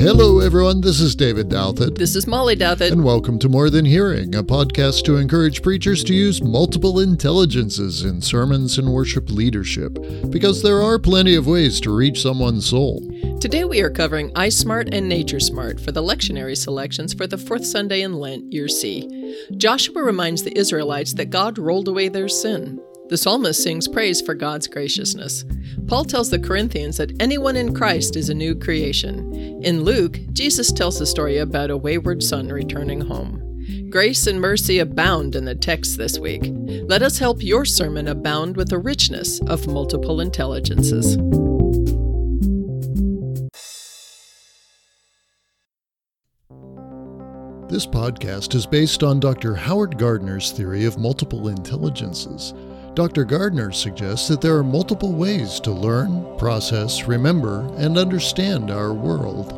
Hello, everyone. This is David Douthit. This is Molly Douthit. And welcome to More Than Hearing, a podcast to encourage preachers to use multiple intelligences in sermons and worship leadership, because there are plenty of ways to reach someone's soul. Today we are covering Eye Smart and Nature Smart for the lectionary selections for the fourth Sunday in Lent, Year C. Joshua reminds the Israelites that God rolled away their sin. The psalmist sings praise for God's graciousness. Paul tells the Corinthians that anyone in Christ is a new creation. In Luke, Jesus tells the story about a wayward son returning home. Grace and mercy abound in the text this week. Let us help your sermon abound with the richness of multiple intelligences. This podcast is based on Dr. Howard Gardner's theory of multiple intelligences. Dr. Gardner suggests that there are multiple ways to learn, process, remember, and understand our world.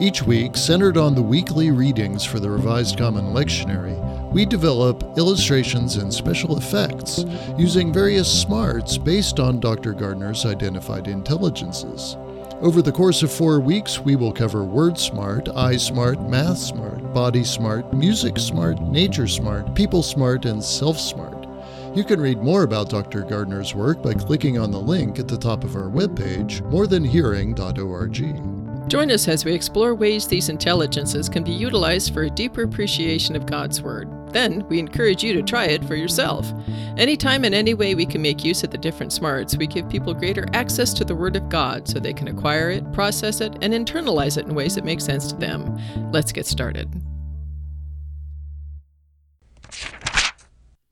Each week, centered on the weekly readings for the Revised Common Lectionary, we develop illustrations and special effects using various smarts based on Dr. Gardner's identified intelligences. Over the course of four weeks, we will cover Word Smart, Eye Smart, Math Smart, Body Smart, Music Smart, Nature Smart, People Smart, and Self Smart. You can read more about Dr. Gardner's work by clicking on the link at the top of our webpage, morethanhearing.org. Join us as we explore ways these intelligences can be utilized for a deeper appreciation of God's Word. Then, we encourage you to try it for yourself. Anytime and any way we can make use of the different smarts, we give people greater access to the Word of God so they can acquire it, process it, and internalize it in ways that make sense to them. Let's get started.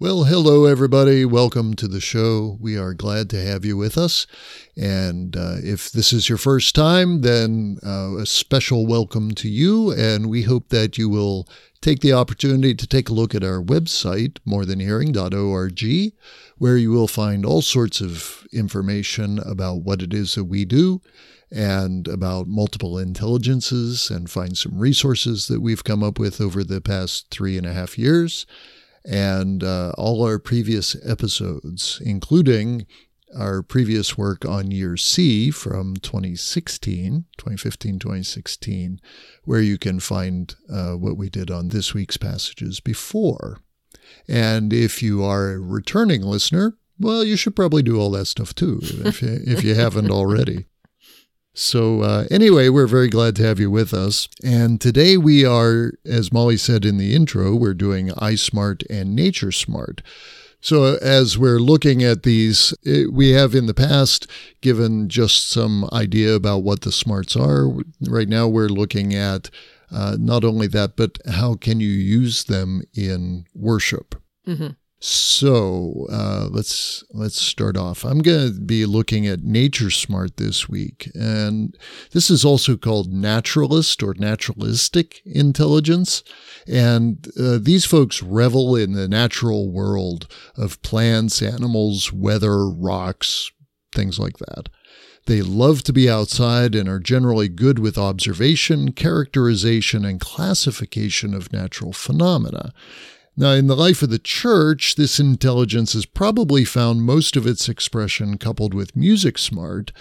Well, hello, everybody. Welcome to the show. We are glad to have you with us. And uh, if this is your first time, then uh, a special welcome to you. And we hope that you will take the opportunity to take a look at our website, morethanhearing.org, where you will find all sorts of information about what it is that we do and about multiple intelligences and find some resources that we've come up with over the past three and a half years and uh, all our previous episodes, including our previous work on year C from 2016, 2015, 2016, where you can find uh, what we did on this week's passages before. And if you are a returning listener, well, you should probably do all that stuff too, if you, if you haven't already. So, uh, anyway, we're very glad to have you with us. And today we are, as Molly said in the intro, we're doing Eye Smart and Nature Smart. So, as we're looking at these, it, we have in the past given just some idea about what the smarts are. Right now, we're looking at uh, not only that, but how can you use them in worship? Mm-hmm. So uh, let's let's start off. I'm going to be looking at Nature Smart this week, and this is also called naturalist or naturalistic intelligence. And uh, these folks revel in the natural world of plants, animals, weather, rocks, things like that. They love to be outside and are generally good with observation, characterization, and classification of natural phenomena. Now, in the life of the church, this intelligence has probably found most of its expression coupled with music smart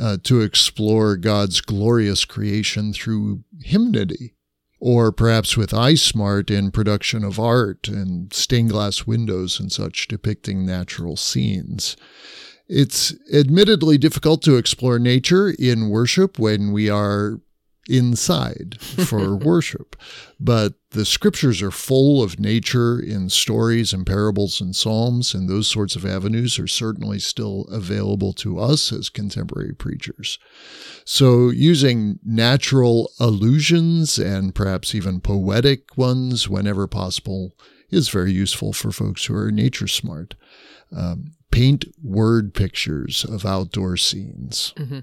uh, to explore God's glorious creation through hymnody, or perhaps with eye smart in production of art and stained glass windows and such depicting natural scenes. It's admittedly difficult to explore nature in worship when we are inside for worship. But the scriptures are full of nature in stories and parables and psalms, and those sorts of avenues are certainly still available to us as contemporary preachers. So, using natural allusions and perhaps even poetic ones whenever possible is very useful for folks who are nature smart. Um, paint word pictures of outdoor scenes. Mm-hmm.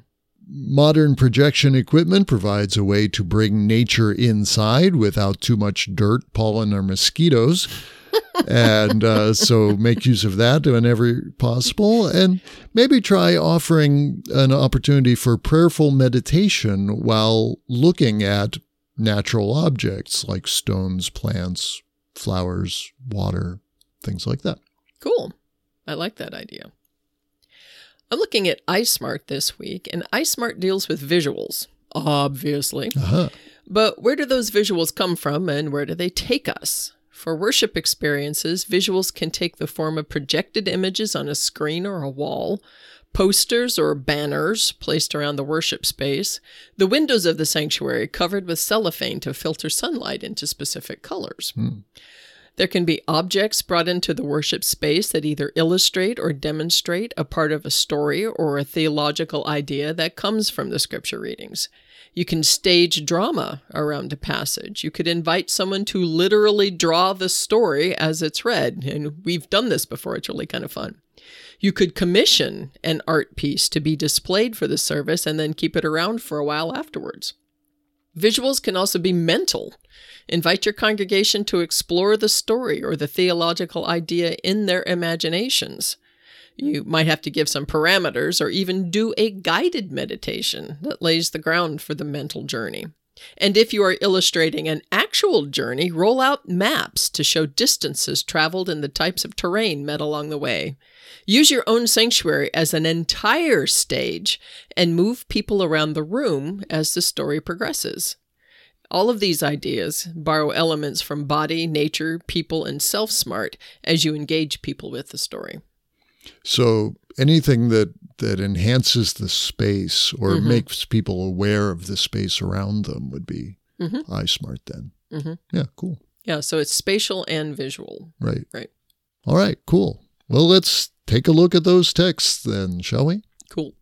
Modern projection equipment provides a way to bring nature inside without too much dirt, pollen, or mosquitoes. and uh, so make use of that whenever possible. And maybe try offering an opportunity for prayerful meditation while looking at natural objects like stones, plants, flowers, water, things like that. Cool. I like that idea. I'm looking at Eye Smart this week, and Eye Smart deals with visuals. obviously. Uh-huh. But where do those visuals come from and where do they take us? For worship experiences, visuals can take the form of projected images on a screen or a wall, posters or banners placed around the worship space, the windows of the sanctuary covered with cellophane to filter sunlight into specific colors. There can be objects brought into the worship space that either illustrate or demonstrate a part of a story or a theological idea that comes from the scripture readings. You can stage drama around a passage. You could invite someone to literally draw the story as it's read. And we've done this before. It's really kind of fun. You could commission an art piece to be displayed for the service and then keep it around for a while afterwards. Visuals can also be mental. Invite your congregation to explore the story or the theological idea in their imaginations. You might have to give some parameters or even do a guided meditation that lays the ground for the mental journey. And if you are illustrating an actual journey, roll out maps to show distances traveled and the types of terrain met along the way. Use your own sanctuary as an entire stage and move people around the room as the story progresses. All of these ideas borrow elements from body, nature, people, and self smart as you engage people with the story. So anything that that enhances the space or Mhm. makes people aware of the space around them would be Mhm. Eye Smart then. Mhm. Yeah, cool. Yeah, so it's spatial and visual. Right. Right. All right, cool. Well, let's take a look at those texts then, shall we? Cool.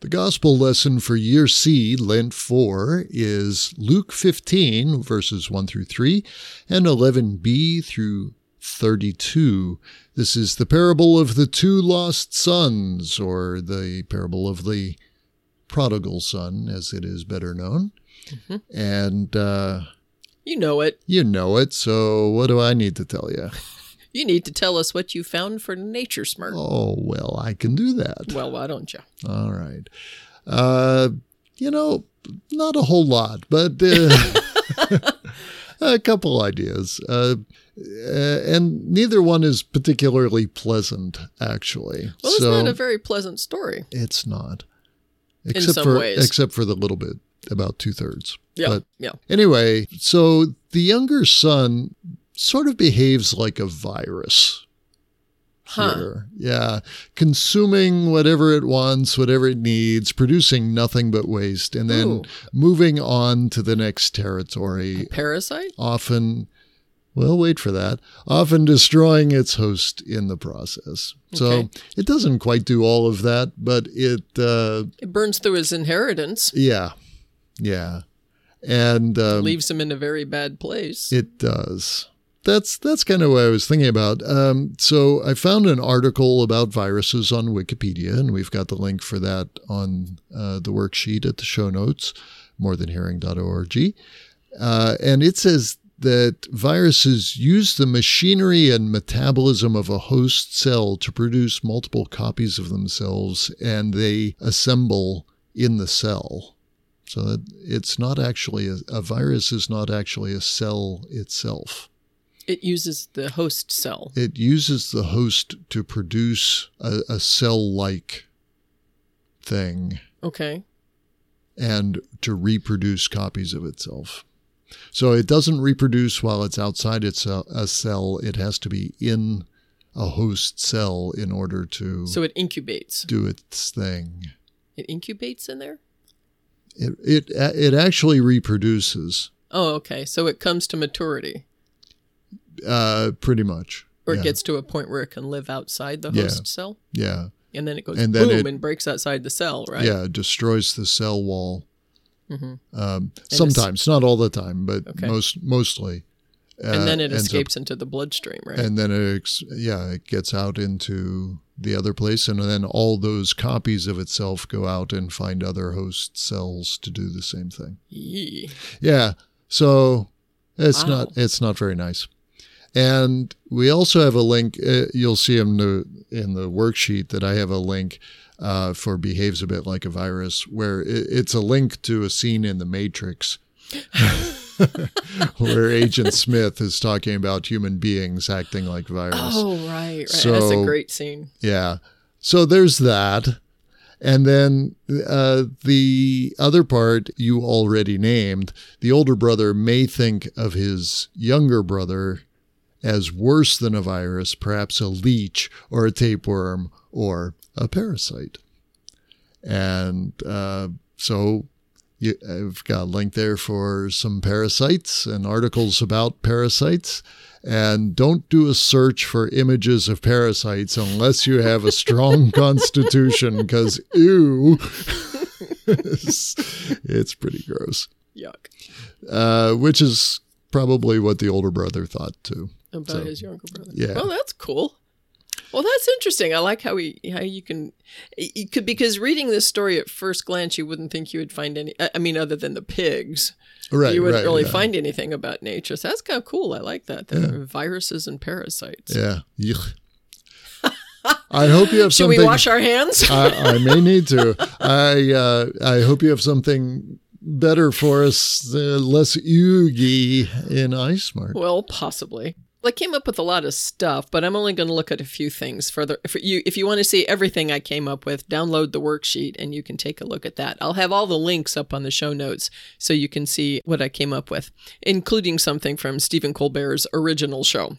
The gospel lesson for year C, Lent 4, is Luke 15, verses 1 through 3, and 11b through 32. This is the parable of the two lost sons, or the parable of the prodigal son, as it is better known. Mhm. And uh, You know it. you know it, so what do I need to tell you? You need to tell us what you found for Nature Smart. Oh, well, I can do that. Well, why don't you? All right. Uh, you know, not a whole lot, but uh, a couple ideas. Uh, uh, and neither one is particularly pleasant, actually. Well, it's not a very pleasant story. it's not. some for ways. except for the little bit, about two thirds. Yeah, But yeah. anyway, so the younger son sort of behaves like a virus. Huh. here. Yeah. Consuming whatever it wants, whatever it needs, producing nothing but waste, and then Ooh. moving on to the next territory, Parasite? often, well, wait for that, often destroying its host in the process. So Okay. it doesn't quite do all of that, but it, uh, It burns through his inheritance, yeah. Yeah. And um, leaves him in a very bad place. It does. That's that's kind of what I was thinking about. Um, so I found an article about viruses on Wikipedia, and we've got the link for that on uh, the worksheet at the show notes, morethanhearing.org. Uh, and it says that viruses use the machinery and metabolism of a host cell to produce multiple copies of themselves, and they assemble in the cell. So that it's not actually a, a virus is not actually a cell itself. It uses the host cell. It uses the host to produce a, a cell-like thing Okay. and to reproduce copies of itself. So it doesn't reproduce while it's outside its a, a cell. It has to be in a host cell in order to So it incubates. do its thing. It incubates in there? It it it actually reproduces, Oh, okay. So it comes to maturity uh, pretty much. or yeah. it gets to a point where it can live outside the Yeah. host cell. yeah. And then it goes And then boom it- and breaks outside the cell, right? Yeah, it destroys the cell wall. hmm Um, sometimes, not all the time, but Okay. most mostly. Uh, And then it ends up- escapes into the bloodstream, right? and then it ex- yeah, it gets out into the other place, and then all those copies of itself go out and find other host cells to do the same thing. Yee. Yeah, so it's Wow. not it's not very nice. And we also have a link. Uh, you'll see in the in the worksheet that I have a link uh, for behaves a bit like a virus, where it, it's a link to a scene in The Matrix. where Agent Smith is talking about human beings acting like virus. Oh, right, right. That's a great scene. Yeah. So there's that. And then uh, the other part you already named, the older brother may think of his younger brother as worse than a virus, perhaps a leech or a tapeworm or a parasite. And uh, so you, I've got a link there for some parasites and articles about parasites. And don't do a search for images of parasites unless you have a strong constitution, because ew, it's, it's, pretty gross. Yuck. Uh, which is probably what the older brother thought too. About so, his younger brother. Yeah. Well, that's cool. Well, that's interesting. I like how we how you can you could because reading this story at first glance, you wouldn't think you would find any. I mean, other than the pigs, right? You wouldn't right, really yeah. find anything about nature. So that's kind of cool. I like that. The yeah. viruses and parasites. Yeah. I hope you have Should something. we wash our hands? I, I, may need to. I uh, I hope you have something better for us, uh, less oogie in Eye Smart. Well, possibly. I came up with a lot of stuff, but I'm only going to look at a few things further. If you if you want to see everything I came up with, download the worksheet and you can take a look at that. I'll have all the links up on the show notes so you can see what I came up with, including something from Stephen Colbert's original show.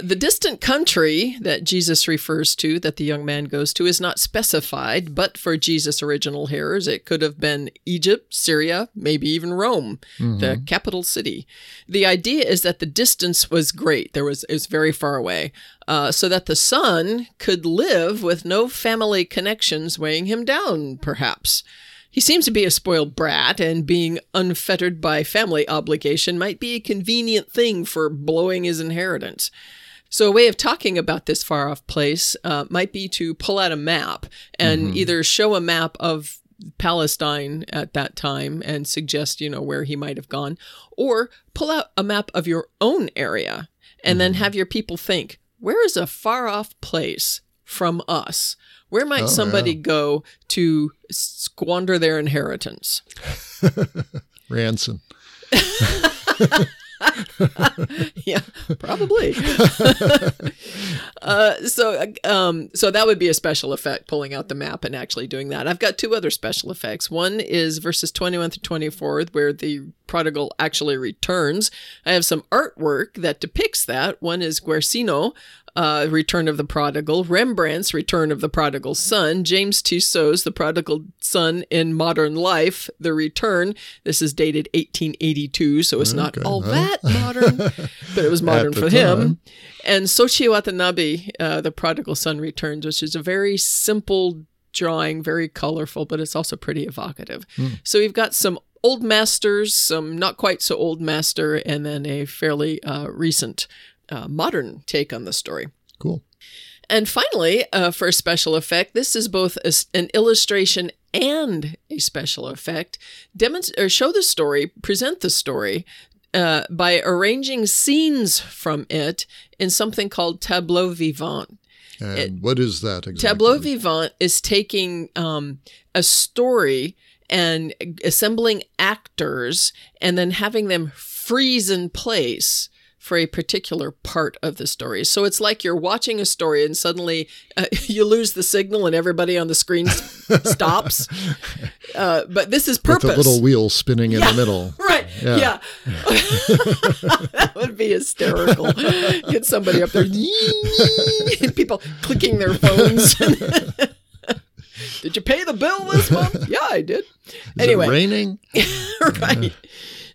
The distant country that Jesus refers to, that the young man goes to, is not specified, but for Jesus' original hearers, it could have been Egypt, Syria, maybe even Rome, mm-hmm. the capital city. The idea is that the distance was great; there was it was very far away, uh, so that the son could live with no family connections weighing him down, perhaps. He seems to be a spoiled brat, and being unfettered by family obligation might be a convenient thing for blowing his inheritance. So, a way of talking about this far off place uh, might be to pull out a map and mm-hmm. either show a map of Palestine at that time and suggest, you know, where he might have gone, or pull out a map of your own area and mm-hmm. then have your people think, where is a far off place from us? Where might oh, somebody yeah. go to squander their inheritance? Ransom. yeah, probably. uh, so, um, so that would be a special effect, pulling out the map and actually doing that. I've got two other special effects. One is verses 21 through 24, where the prodigal actually returns. I have some artwork that depicts that. One is Guercino, uh, Return of the Prodigal, Rembrandt's Return of the Prodigal Son, James Tissot's The Prodigal Son in Modern Life, The Return. This is dated 1882, so it's not all that modern, but it was modern for time. him. And Soichi Watanabe, uh, The Prodigal Son Returns, which is a very simple drawing, very colorful, but it's also pretty evocative. Mm. So we've got some old masters, some not quite so old master, and then a fairly uh, recent uh, modern take on the story. Cool. And finally, uh, for a special effect, this is both a, an illustration and a special effect. Demonst- or show the story, present the story uh, by arranging scenes from it in something called tableau vivant. And it, what is that exactly? Tableau vivant is taking um, a story and assembling actors and then having them freeze in place for a particular part of the story. So it's like you're watching a story and suddenly uh, you lose the signal and everybody on the screen stops. Uh, but this is purpose. With the little wheel spinning in yeah, the middle. Right. Yeah. yeah. that would be hysterical. Get somebody up there people clicking their phones. did you pay the bill this month? Yeah, I did. Is anyway, raining. right.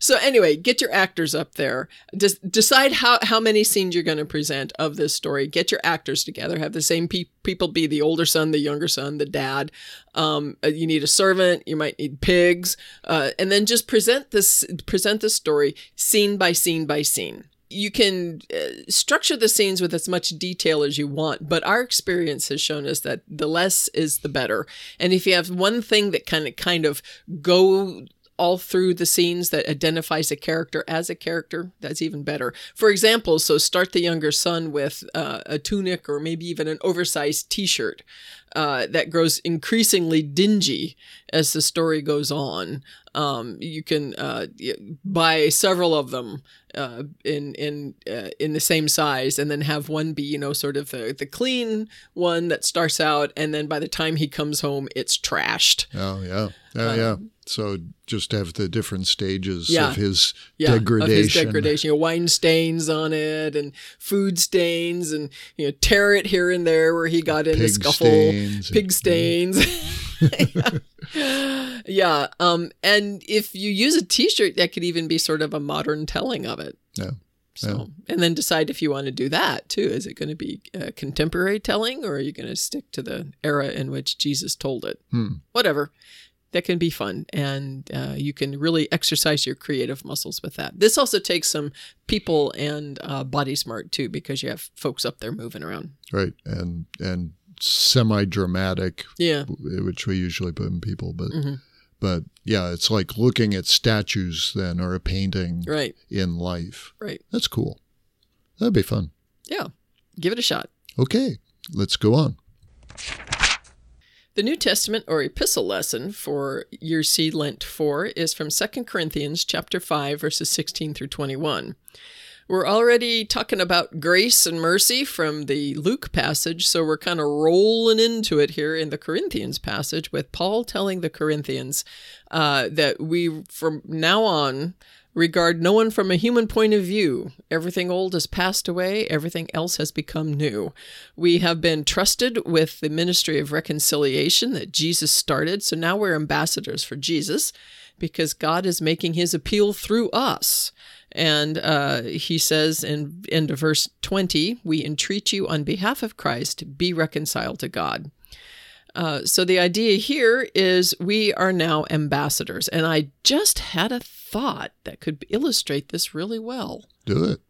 So anyway, get your actors up there. Just decide how, how many scenes you're going to present of this story. Get your actors together. Have the same pe- people be the older son, the younger son, the dad. Um, uh, you need a servant. You might need pigs, uh, and then just present this present the story scene by scene by scene you can uh, structure the scenes with as much detail as you want, but our experience has shown us that the less is the better. And if you have one thing that kind of kind of go all through the scenes that identifies a character as a character, that's even better. For example, so start the younger son with uh, a tunic or maybe even an oversized t shirt. Uh, that grows increasingly dingy as the story goes on. Um, you can uh, buy several of them uh, in in uh, in the same size, and then have one be you know sort of the, the clean one that starts out, and then by the time he comes home, it's trashed. Oh yeah, yeah, Um, yeah. So just have the different stages Yeah. of his yeah, degradation. Of his degradation. You know, wine stains on it and food stains and you know, tear it here and there where he got in a scuffle. Stains. Pig stains. yeah. yeah. Um, and if you use a t-shirt, that could even be sort of a modern telling of it. Yeah. So, and then decide if you want to do that too. Is it going to be a contemporary telling or are you going to stick to the era in which Jesus told it? Hmm. Whatever. That can be fun, and uh, you can really exercise your creative muscles with that. This also takes some people and uh, body smart too, because you have folks up there moving around. Right. And and semi dramatic, Yeah, which we usually put in people, but Mhm. but yeah, it's like looking at statues then or a painting right, in life. right. That's cool. That'd be fun. Yeah, give it a shot. Okay, let's go on. The New Testament or epistle lesson for year C Lent 4 is from 2 Corinthians chapter 5 verses 16 through 21. We're already talking about grace and mercy from the Luke passage, so we're kind of rolling into it here in the Corinthians passage with Paul telling the Corinthians uh, that we, from now on, regard no one from a human point of view. Everything old has passed away, everything else has become new. We have been trusted with the ministry of reconciliation that Jesus started, so now we're ambassadors for Jesus because God is making his appeal through us. And uh, he says in, in verse 20, We entreat you on behalf of Christ, be reconciled to God. Uh, so the idea here is we are now ambassadors. And I just had a thought that could illustrate this really well. Do it.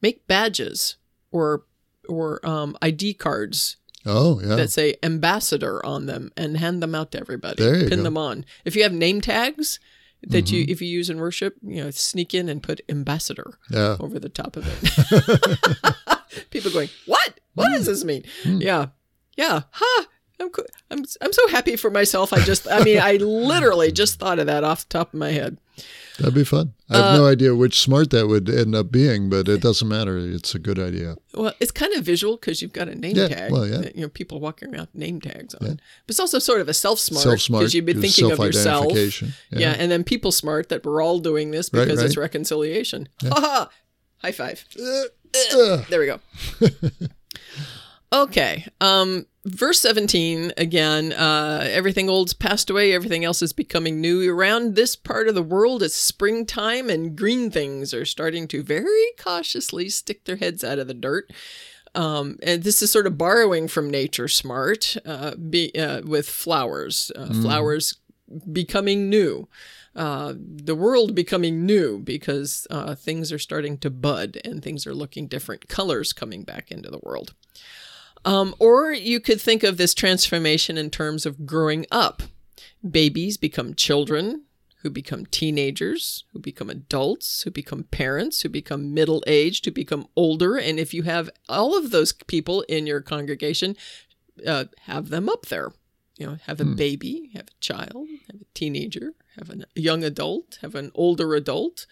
Make badges or or um, ID cards Oh yeah. that say ambassador on them and hand them out to everybody. There you Pin go. them on. If you have name tags that you Mm-hmm. if you use in worship, you know, sneak in and put ambassador yeah. over the top of it. People going, "What? What does this mean?" Hmm. Yeah. Yeah. Ha. I'm, I'm I'm so happy for myself. I just I mean I literally just thought of that off the top of my head. That'd be fun. I have Uh, no idea which smart that would end up being, but it doesn't matter. It's a good idea. Well, it's kind of visual because you've got a name Yeah, tag. well, yeah. that, You know, people walking around with name tags on. But it's also sort of a self smart Self smart. because you've been thinking of yourself. self-identification. Yeah. and then people smart that we're all doing this Right, because it's right. reconciliation. Ha ha! High five. Uh, There we go. okay. Um, verse 17 again, uh, everything old's passed away, everything else is becoming new. Around this part of the world, it's springtime, and green things are starting to very cautiously stick their heads out of the dirt. Um, and this is sort of borrowing from Nature Smart uh, be, uh, with flowers, uh, flowers becoming new. Uh, the world becoming new because uh, things are starting to bud and things are looking different, colors coming back into the world. Um, or you could think of this transformation in terms of growing up. Babies become children, who become teenagers, who become adults, who become parents, who become middle aged, who become older. And if you have all of those people in your congregation, uh, have them up there. You know, have a baby, have a child, have a teenager, have a young adult, have an older adult.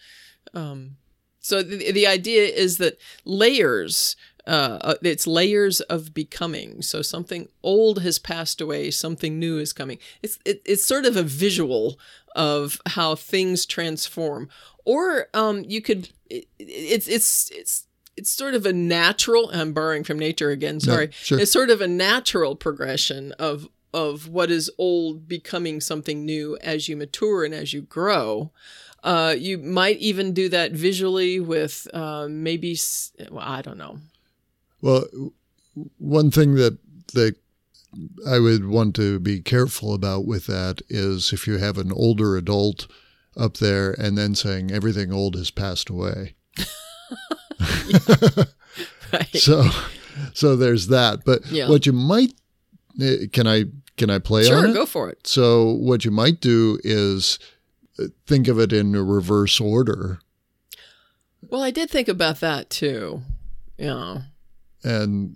Um, so the, the idea is that layers, uh, uh, it's layers of becoming. So something old has passed away, something new is coming. It's it, it's sort of a visual of how things transform. Or um, you could it, it's it's it's it's sort of a natural. I'm borrowing from nature again. Sorry. sure. It's sort of a natural progression of of what is old becoming something new as you mature and as you grow. Uh, you might even do that visually with uh, maybe well, I don't know. Well, one thing that that I would want to be careful about with that is if you have an older adult up there and then saying everything old has passed away. Right. So, so there's that. But Yeah. what you might eh, can I can I play Sure, on it? Sure, go for it. So what you might do is uh, think of it in a reverse order, Well, I did think about that too. Yeah. And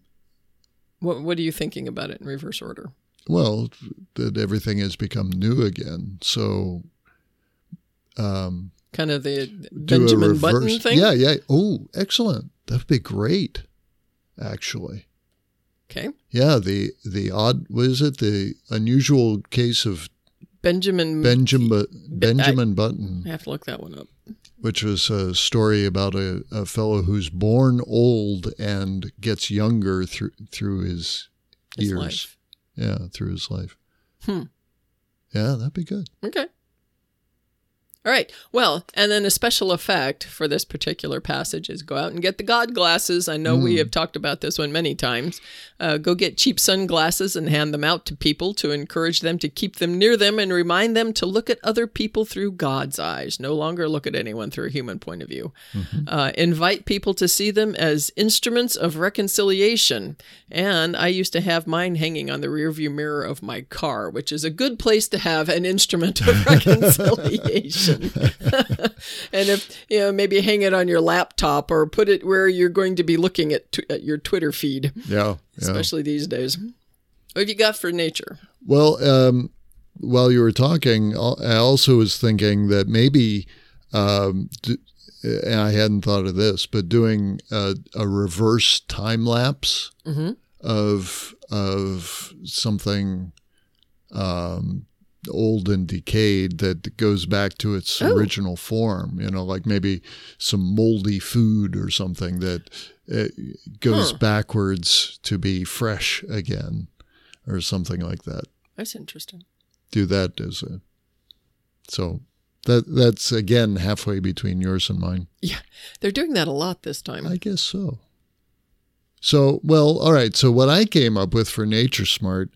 What What are you thinking about it in reverse order? well, that everything has become new again. So, um, Kind of the Benjamin Button thing. Yeah, yeah. Oh, excellent. That'd be great. Actually, Okay. yeah. The the odd was it the unusual case of Benjamin. Benjamin Benjamin Button, I have to look that one up. which was a story about a, a fellow who's born old and gets younger through through his, His years. life. Yeah, through his life. Hmm. Yeah, that'd be good. Okay. All right. Well, and then a special effect for this particular passage is go out and get the God glasses. I know we have talked about this one many times. Uh, go get cheap sunglasses and hand them out to people to encourage them to keep them near them and remind them to look at other people through God's eyes, no longer look at anyone through a human point of view. Uh, invite people to see them as instruments of reconciliation. And I used to have mine hanging on the rearview mirror of my car, which is a good place to have an instrument of reconciliation. and if you know, maybe hang it on your laptop or put it where you're going to be looking at, tw- at your Twitter feed, Yeah, yeah. especially these days. What have you got for nature? Well, um, while you were talking, I also was thinking that maybe, um, d- and I hadn't thought of this, but doing a, a reverse time lapse of of something um, old and decayed that goes back to its Oh. original form. You know, like maybe some moldy food or something that uh, goes Huh. backwards to be fresh again, or something like that That's interesting. do that as a so that that's again halfway between yours and mine Yeah, they're doing that a lot this time. i guess so so well all right so what i came up with for nature smart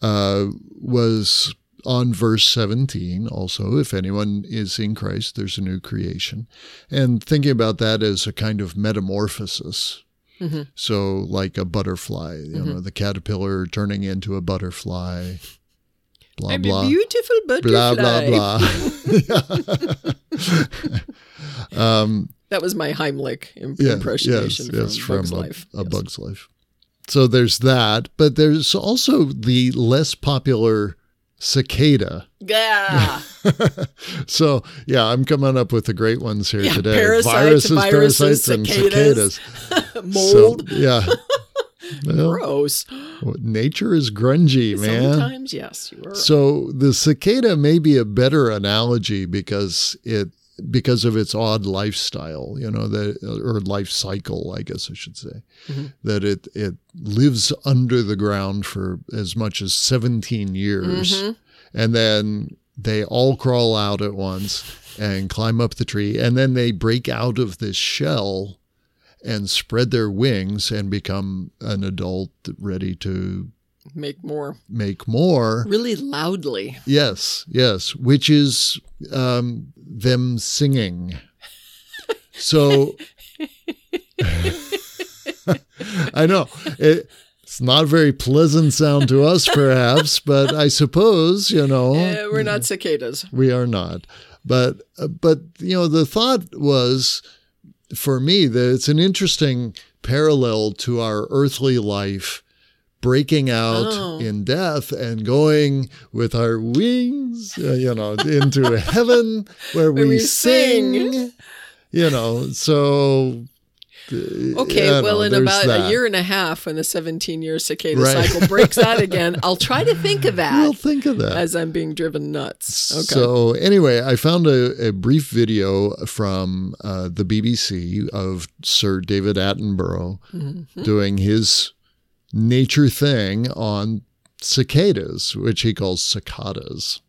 uh, was on verse 17 also if anyone is in christ there's a new creation and thinking about that as a kind of metamorphosis Mhm. so like a butterfly you know the caterpillar turning into a butterfly blah I'm blah a beautiful butterfly. blah blah. um, That was my Heimlich im- yeah, impersonation yes, yes, from, Bug's a, Life. A Yes. Bug's Life. So there's that, but there's also the less popular cicada. Yeah. So yeah, I'm coming up with the great ones here Yeah, today. parasites, Viruses, viruses, parasites, and cicadas. cicadas. Mold. So, yeah. Well, Gross. nature is grungy, man. Sometimes, yes, you are. right. So the cicada may be a better analogy because it because of its odd lifestyle, you know, that or life cycle, I guess I should say, Mhm. that it it lives under the ground for as much as 17 years, Mhm. and then they all crawl out at once and climb up the tree, and then they break out of this shell and spread their wings and become an adult ready to Make more. make more. Really loudly. Yes, yes, which is um, them singing. So I know it, it's not a very pleasant sound to us, perhaps, but I suppose you know Eh, we're not cicadas. we are not. But uh, but you know the thought was for me that it's an interesting parallel to our earthly life breaking out Oh. in death and going with our wings uh, you know into heaven where we, we sing. sing. you know so uh, Okay, well, know, in about that. a year and a half, when the 17 year cicada Right. cycle breaks out again, I'll try to think of that we'll think of that as I'm being driven nuts. Okay. So anyway, I found a, a brief video from uh, the BBC of Sir David Attenborough Mm-hmm. doing his nature thing on cicadas, which he calls cicadas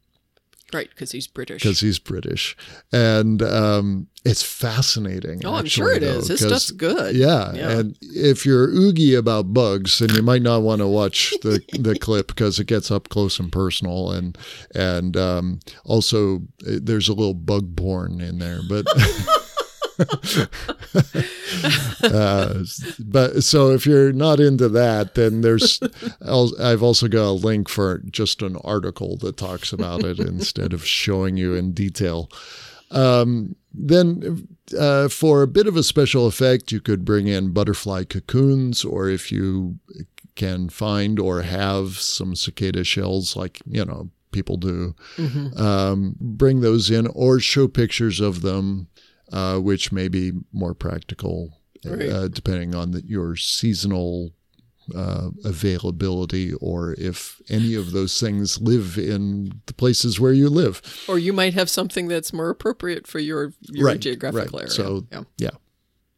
right, because he's British. because he's British, and um, it's fascinating. Oh, I'm sure it though, is. His stuff's good. Yeah, Yeah. and if you're oogie about bugs, then you might not want to watch the the clip because it gets up close and personal, and and um, also uh, there's a little bug porn in there, but. uh, but so if you're not into that, then there's I'll- I've also got a link for just an article that talks about it instead of showing you in detail. Um, then, uh, for a bit of a special effect, you could bring in butterfly cocoons, or if you can find or have some cicada shells, like, you know, people do, Mm-hmm. um, bring those in or show pictures of them, uh, which may be more practical Right. uh, depending on the, your seasonal uh, availability or if any of those things live in the places where you live. Or you might have something that's more appropriate for your, your Right, geographical right. area. So, yeah. yeah.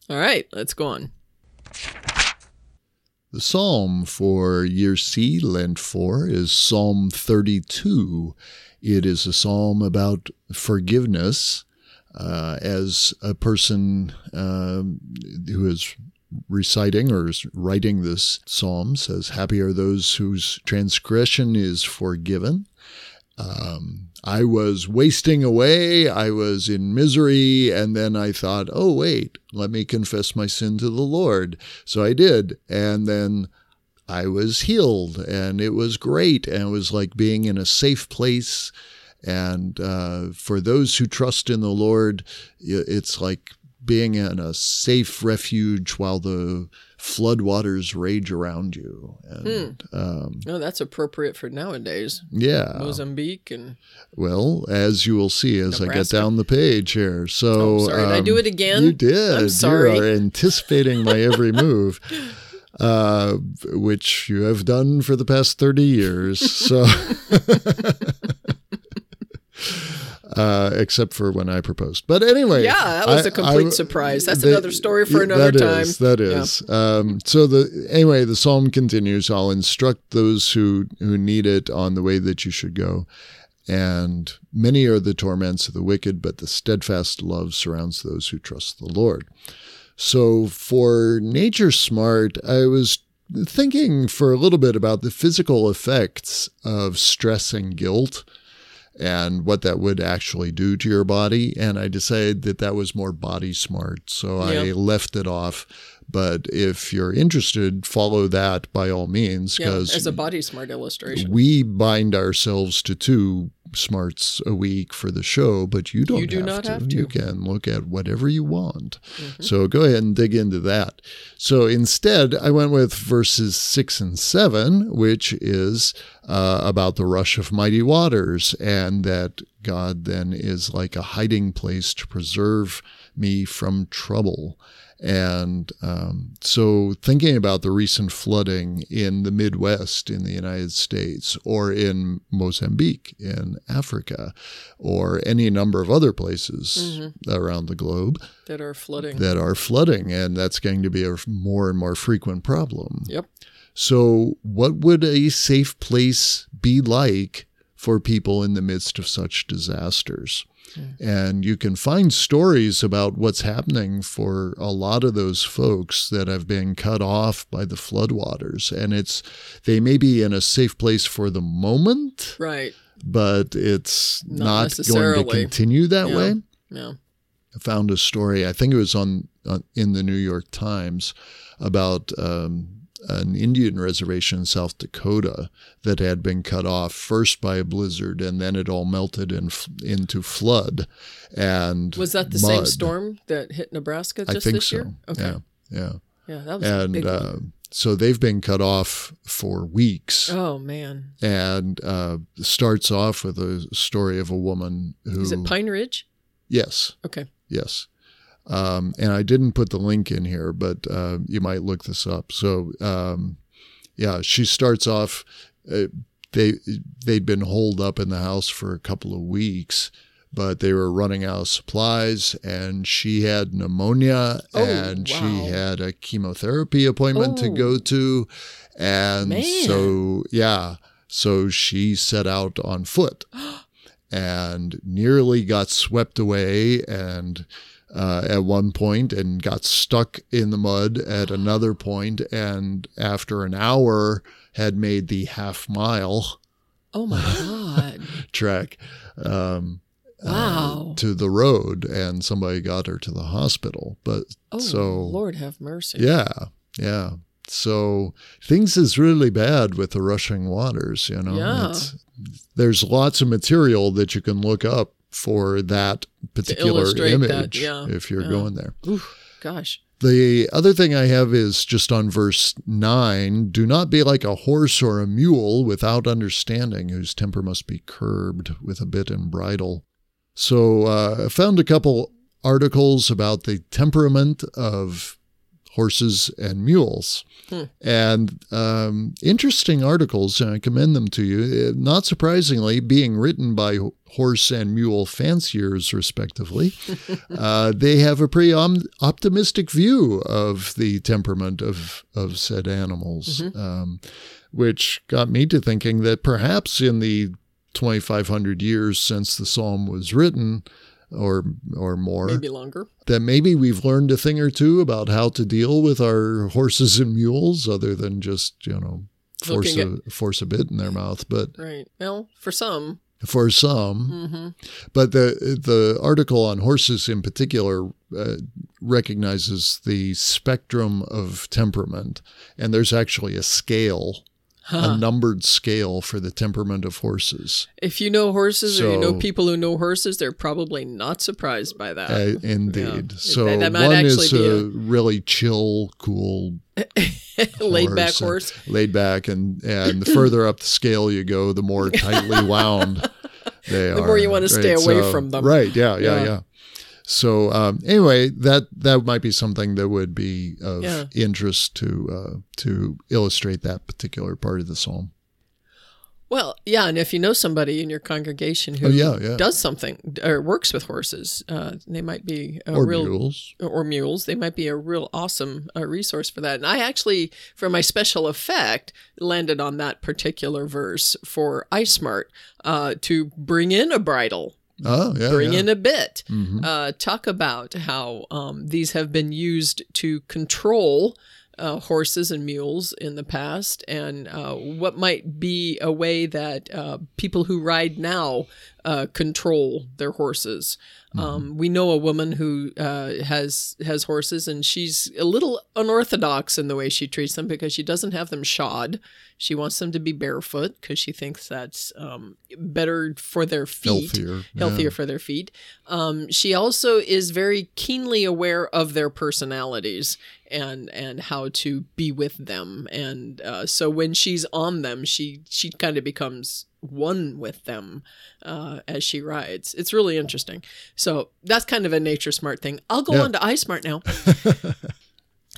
All right, let's go on. The psalm for year C, Lent 4, is Psalm 32. It is a psalm about forgiveness. Uh, as a person um, who is reciting or is writing this psalm says, Happy are those whose transgression is forgiven. Um, I was wasting away. I was in misery. And then I thought, oh, wait, let me confess my sin to the Lord. So I did. And then I was healed and it was great. And it was like being in a safe place. And uh, for those who trust in the Lord, it's like being in a safe refuge while the floodwaters rage around you. And um, Oh, that's appropriate for nowadays. yeah. Mozambique and Well, as you will see as I get down the page here. So, Oh, sorry, did I do it again? You did. I'm sorry. You are anticipating my every move, uh, which you have done for the past 30 years. So, uh, except for when I proposed. But anyway. Yeah, that was a a complete surprise. That's another story for another time. That is. Um, so the anyway, the psalm continues. I'll instruct those who who need it on the way that you should go. And many are the torments of the wicked, but the steadfast love surrounds those who trust the Lord. So for Nature Smart, I was thinking for a little bit about the physical effects of stress and guilt and what that would actually do to your body. And I decided that that was more body smart. So I left it off. But if you're interested, follow that by all means yeah, because as a body smart illustration. we bind ourselves to two smarts a week for the show, but you don't You do have, not to. have to. You can look at whatever you want. Mm-hmm. So go ahead and dig into that. So instead, I went with verses six and seven, which is uh, about the rush of mighty waters, and that God then is like a hiding place to preserve me from trouble. And um, so, thinking about the recent flooding in the Midwest in the United States, or in Mozambique in Africa, or any number of other places around the globe that are flooding. that are flooding, and that's going to be a more and more frequent problem. yep. So, what would a safe place be like for people in the midst of such disasters? And you can find stories about what's happening for a lot of those folks that have been cut off by the floodwaters. And it's, they may be in a safe place for the moment, Right. but it's Not not, going to continue that Yeah. way. Yeah. I found a story. I think it was on, on in the New York Times about um, an Indian reservation in South Dakota that had been cut off first by a blizzard, and then it all melted in, into flood. And Was that the same storm that hit Nebraska just I think this so. year? Okay. Yeah, yeah. Yeah, that was a And big uh, so they've been cut off for weeks. Oh man. And uh, starts off with a story of a woman who. Is it Pine Ridge? Yes. Okay. Yes. Um, and I didn't put the link in here, but uh, you might look this up. So, um, yeah, she starts off. Uh, they they'd been holed up in the house for a couple of weeks, but they were running out of supplies, and she had pneumonia, Oh, and she had a chemotherapy appointment to Oh. go to, and Man. so yeah, so she set out on foot and nearly got swept away and uh, at one point and got stuck in the mud at another point and after an hour had made the half mile Oh my God. track um, Wow. uh, to the road and somebody got her to the hospital but Oh so Lord have mercy. yeah yeah so things is really bad with the rushing waters you know Yeah. It's- there's lots of material that you can look up for that particular illustrate that, image yeah, if you're yeah. going there Oof, gosh. The other thing I have is just on verse 9 do not be like a horse or a mule without understanding, whose temper must be curbed with a bit and bridle. So uh, I found a couple articles about the temperament of horses and mules. Hmm. And um, interesting articles, and I commend them to you. Uh, Not surprisingly, being written by horse and mule fanciers, respectively, uh, they have a pretty om- optimistic view of the temperament of, of said animals, um, which got me to thinking that perhaps in the 2,500 years since the psalm was written, or or more, Maybe longer. that maybe we've learned a thing or two about how to deal with our horses and mules other than just, you know, force Looking a, force a bit in their mouth. But Right. Well, for some. for some, hmm but the the article on horses in particular uh, recognizes the spectrum of temperament, and there's actually a scale, a numbered scale for the temperament of horses. If you know horses or you know people who know horses, they're probably not surprised by that. Uh, indeed. Yeah. So That- that one is a, a- really chill, cool Laid back horse laid back, and and the further up the scale you go, the more tightly wound they are. The more you wanna stay away from them. Right? Yeah, yeah, Yeah. yeah. So um, anyway, that that might be something that would be of Yeah. interest to uh, to illustrate that particular part of the psalm. Well, yeah, and if you know somebody in your congregation who Oh, yeah, yeah. does something or works with horses, uh, they might be a Or real mules. or mules. They might be a real awesome uh, resource for that. And I actually, for my special effect, landed on that particular verse for Eye Smart uh, to bring in a bridle Oh, yeah. bring yeah. in a bit. Mhm. Uh, talk about how um, these have been used to control uh, horses and mules in the past, and uh, what might be a way that uh, people who ride now uh, control their horses. Um, we know a woman who uh, has has horses, and she's a little unorthodox in the way she treats them because she doesn't have them shod. She wants them to be barefoot because she thinks that's um, better for their feet healthier. healthier for their feet. Um, she also is very keenly aware of their personalities and and how to be with them. And uh, so when she's on them, she she kind of becomes one with them uh, as she rides. It's really interesting. So that's kind of a nature smart thing. I'll go Yeah. on to Eye Smart now.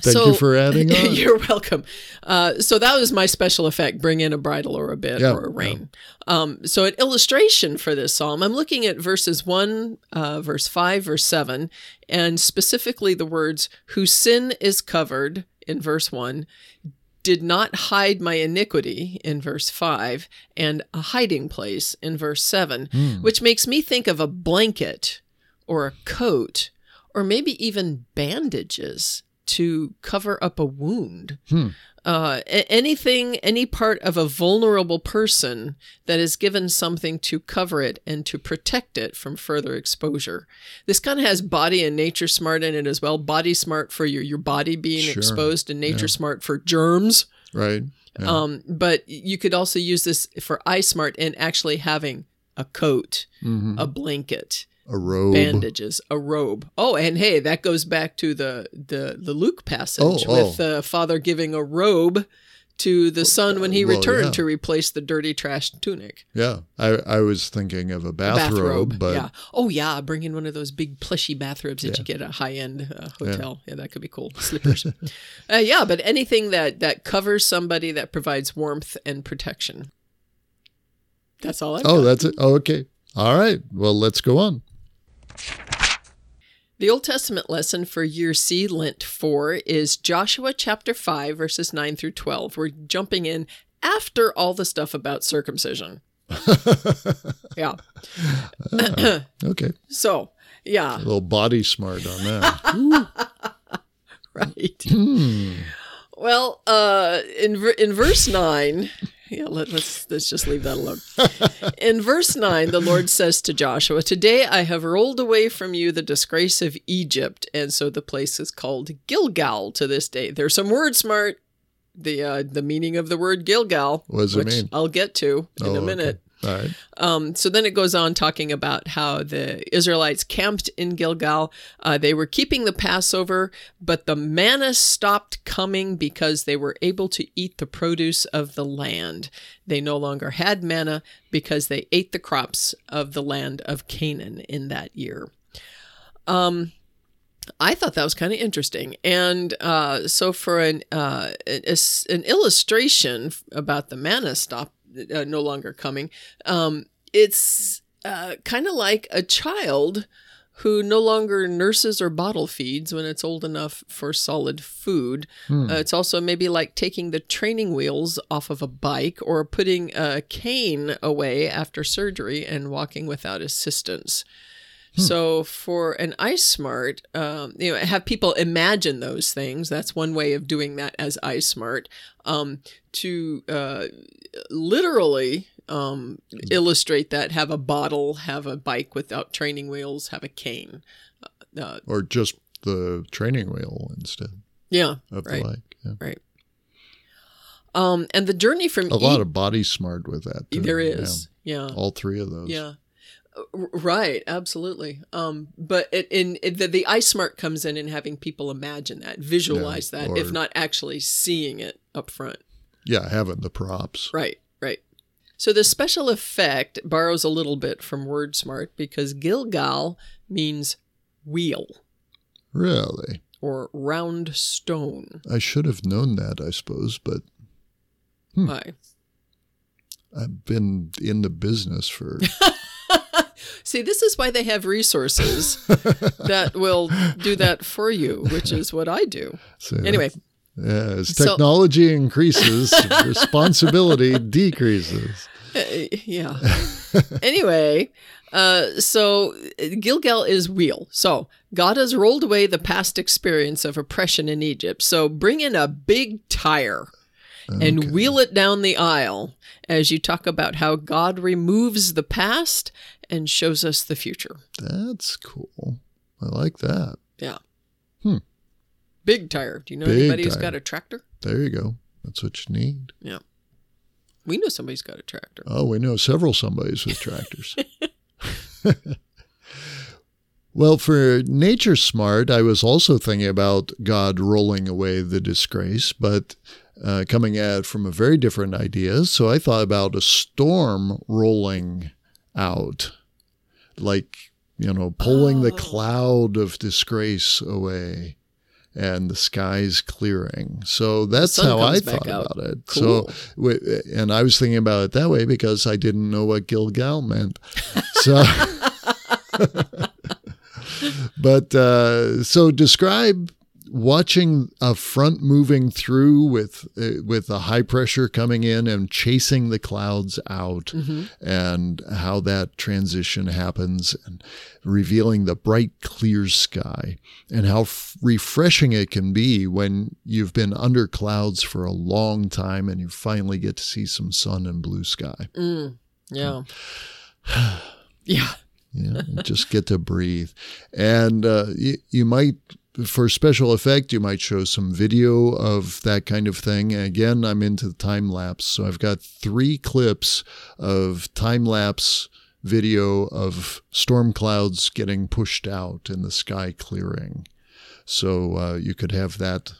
Thank So- you for adding on. You're welcome. Uh, so that was my special effect: bring in a bridle or a bit Yeah, or a rein. Um, so an illustration for this psalm, I'm looking at verses one, uh, verse five, verse seven, and specifically the words "whose sin is covered" in verse one, did not hide my iniquity in verse 5 and a hiding place in verse 7 which makes me think of a blanket or a coat or maybe even bandages to cover up a wound uh, a- anything any part of a vulnerable person that is given something to cover it and to protect it from further exposure this kind of has body and nature smart in it as well body smart for your, your body being Sure. exposed and nature smart for germs right. Yeah. um, but you could also use this for eye smart and actually having a coat, Mhm. a blanket, A robe. bandages, a robe. Oh, and hey, that goes back to the the, the Luke passage Oh, with the father giving a robe to the son when he Well, returned yeah. to replace the dirty trash tunic. Yeah, I, I was thinking of a bathrobe, but yeah. Oh yeah, bring in one of those big plushy bathrobes that Yeah. you get at a high end uh, hotel. Yeah. that could be cool. Slippers. uh, yeah, but anything that that covers somebody that provides warmth and protection. That's all I. oh, that's it. Oh, okay. All right. Well, let's go on. The Old Testament lesson for year C, Lent 4, is Joshua chapter 5, verses 9 through 12. We're jumping in after all the stuff about circumcision. yeah. Okay. So, yeah, A little body smart on that. right. Hmm. Well, uh, in in verse nine, yeah, let, let's let's just leave that alone. In verse nine, the Lord says to Joshua, "Today I have rolled away from you the disgrace of Egypt," and so the place is called Gilgal to this day. There's some word smart. The uh, the meaning of the word Gilgal, What does it mean? I'll get to in Oh, a minute. Right. Um, so then it goes on talking about how the Israelites camped in Gilgal. Uh, they were keeping the Passover, but the manna stopped coming because they were able to eat the produce of the land. They no longer had manna because they ate the crops of the land of Canaan in that year. Um, I thought that was kind of interesting. And uh, so, for an, uh, an illustration about the manna stop uh, no longer coming, um, it's uh, kind of like a child who no longer nurses or bottle feeds when it's old enough for solid food. Hmm. Uh, it's also maybe like taking the training wheels off of a bike or putting a cane away after surgery and walking without assistance. So for an Eye Smart, um, you know, have people imagine those things. That's one way of doing that as Eye Smart. Um, to uh, literally um, illustrate that, have a bottle, have a bike without training wheels, have a cane. Uh, Or just the training wheel instead yeah, of right, the bike. Yeah. right. Um, and the journey from A lot of body smart with that. too. there is, yeah. Yeah. All three of those. Yeah. Right, absolutely. Um, but it, in it, the, the Eye Smart comes in and having people imagine that, visualize Yeah, that, or- if not actually seeing it up front. Yeah, having the props. Right, right. So the special effect borrows a little bit from WordSmart because Gilgal means wheel Really? or round stone. I should have known that, I suppose, but Hmm. Why? I've been in the business for See, this is why they have resources that will do that for you, which is what I do. so Anyway, Yeah, as So- technology increases, responsibility decreases. Uh, yeah. anyway, uh, so Gilgal is wheel. So God has rolled away the past experience of oppression in Egypt. So bring in a big tire and Okay. wheel it down the aisle as you talk about how God removes the past and shows us the future. That's cool. I like that. Yeah. Hmm. Big tire. Do you know Big anybody who's tire. got a tractor? There you go. That's what you need. Yeah. We know somebody's got a tractor. Oh, we know several somebodies with tractors. well, for Nature Smart, I was also thinking about God rolling away the disgrace, but uh, coming at it from a very different idea. So I thought about a storm rolling out, like, you know, pulling the Oh. cloud of disgrace away. And the sky's clearing. So that's how I thought out. about it. Cool. So and I was thinking about it that way because I didn't know what Gilgal meant. So, but uh, so describe watching a front moving through with uh, with the high pressure coming in and chasing the clouds out, Mm-hmm. and how that transition happens, and revealing the bright clear sky, and how f- refreshing it can be when you've been under clouds for a long time and you finally get to see some sun and blue sky. Mm, yeah. yeah. You know, just get to breathe. And uh, you, you might, for special effect, you might show some video of that kind of thing. Again, I'm into time lapse. So I've got three clips of time lapse video of storm clouds getting pushed out and the sky clearing. So uh, you could have that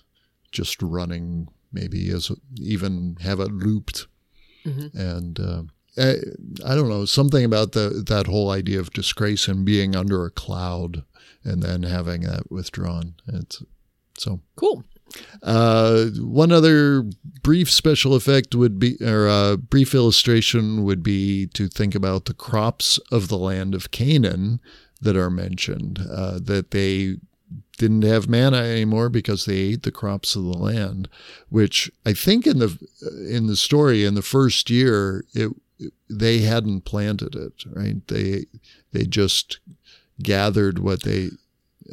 just running, maybe as even have it looped. Mhm. And uh, I, I don't know something about the that whole idea of disgrace and being under a cloud and then having that withdrawn. It's so. Cool. Uh, one other brief special effect would be, or a brief illustration would be to think about the crops of the land of Canaan that are mentioned. Uh, that they didn't have manna anymore because they ate the crops of the land, which I think in the in the story in the first year it they hadn't planted it right they they just gathered what they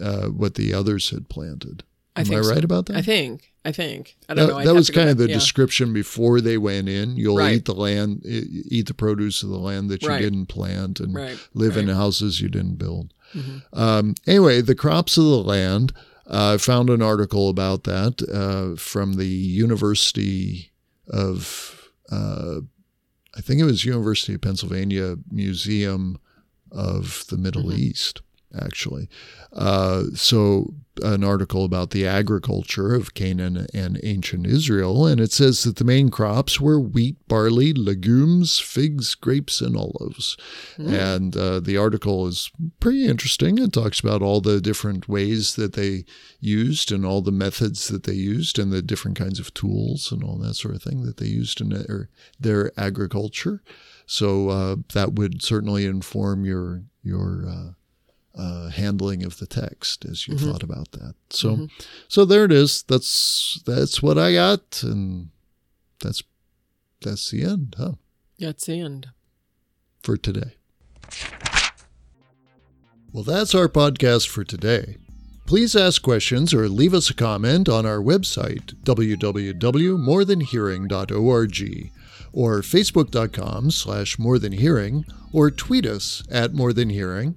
uh, what the others had planted. I Am think I so. right about that? I think. I think. I don't that, know. I'd that was kind of the yeah. description before they went in. You'll Right. eat the land, eat the produce of the land that you Right. didn't plant, and Right. live in houses you didn't build. Mhm. Um, anyway, the crops of the land. uh, I found an article about that uh, from the University of uh, I think it was University of Pennsylvania Museum of the Middle mm-hmm. East actually. Uh, so, an article about the agriculture of Canaan and ancient Israel, and it says that the main crops were wheat, barley, legumes, figs, grapes, and olives. Mm. And uh, the article is pretty interesting. It talks about all the different ways that they used and all the methods that they used and the different kinds of tools and all that sort of thing that they used in their, their agriculture. So uh, that would certainly inform your your uh, handling of the text as you mm-hmm. thought about that. So, mm-hmm. so there it is. That's that's what I got, and that's that's the end, huh? That's the end for today. Well, that's our podcast for today. Please ask questions or leave us a comment on our website, www.morethanhearing.org, or facebook.com slash morethanhearing, or tweet us at morethanhearing,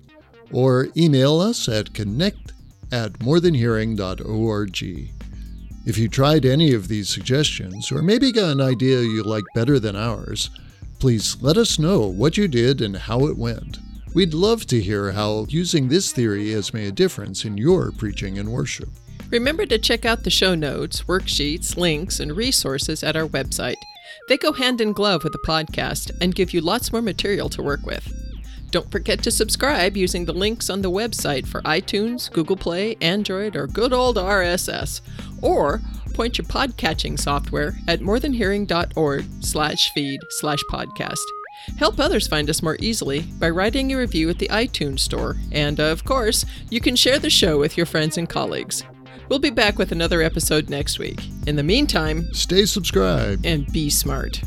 or email us at connect at morethanhearing.org. If you tried any of these suggestions, or maybe got an idea you like better than ours, please let us know what you did and how it went. We'd love to hear how using this theory has made a difference in your preaching and worship. Remember to check out the show notes, worksheets, links, and resources at our website. They go hand in glove with the podcast and give you lots more material to work with. Don't forget to subscribe using the links on the website for iTunes, Google Play, Android, or good old RSS. Or point your podcatching software at morethanhearing.org slash feed slash podcast. Help others find us more easily by writing a review at the iTunes Store. And, of course, you can share the show with your friends and colleagues. We'll be back with another episode next week. In the meantime, stay subscribed and be smart.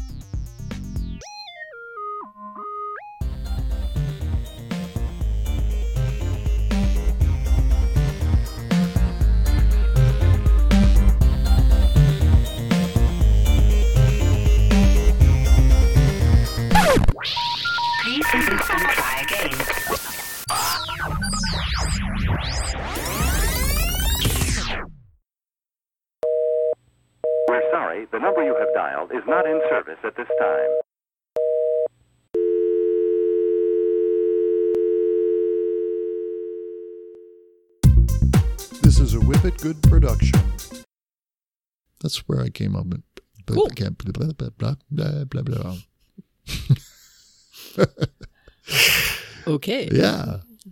Service at this time. This is a Whippet Good production. That's where I came up with. Cool. Blah, blah, blah, blah, blah. okay. Yeah.